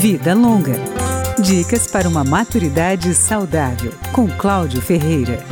Vida Longa. Dicas para uma maturidade saudável, com Cláudio Ferreira.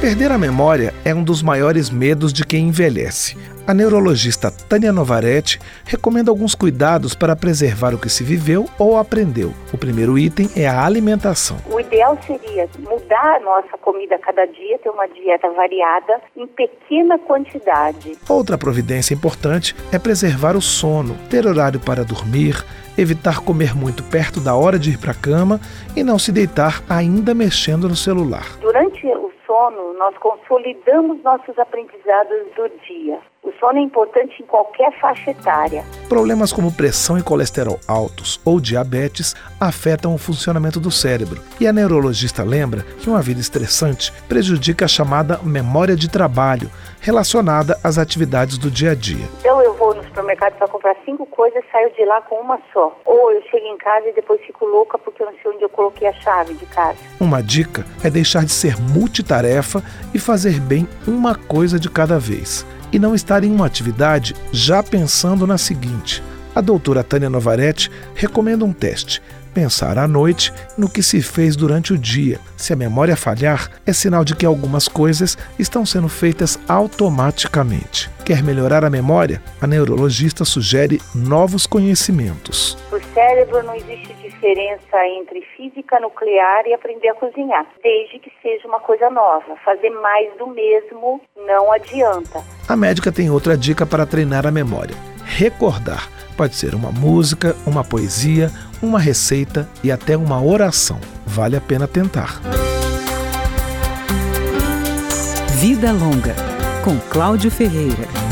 Perder a memória é um dos maiores medos de quem envelhece. A neurologista Tânia Novaretti recomenda alguns cuidados para preservar o que se viveu ou aprendeu. O primeiro item é a alimentação. O ideal seria mudar a nossa comida a cada dia, ter uma dieta variada em pequena quantidade. Outra providência importante é preservar o sono, ter horário para dormir, evitar comer muito perto da hora de ir para a cama e não se deitar ainda mexendo no celular. Durante o sono, nós consolidamos nossos aprendizados do dia. O sono é importante em qualquer faixa etária. Problemas como pressão e colesterol altos ou diabetes afetam o funcionamento do cérebro. E a neurologista lembra que uma vida estressante prejudica a chamada memória de trabalho, relacionada às atividades do dia a dia. Supermercado para comprar cinco coisas saio de lá com uma só. Ou eu chego em casa e depois fico louca porque eu não sei onde eu coloquei a chave de casa. Uma dica é deixar de ser multitarefa e fazer bem uma coisa de cada vez e não estar em uma atividade já pensando na seguinte. A doutora Tânia Novaretti recomenda um teste. Pensar à noite no que se fez durante o dia. Se a memória falhar, é sinal de que algumas coisas estão sendo feitas automaticamente. Quer melhorar a memória? A neurologista sugere novos conhecimentos. O cérebro não existe diferença entre física nuclear e aprender a cozinhar, desde que seja uma coisa nova. Fazer mais do mesmo não adianta. A médica tem outra dica para treinar a memória: recordar. Pode ser uma música, uma poesia, uma receita e até uma oração. Vale a pena tentar. Vida Longa, com Cláudio Ferreira.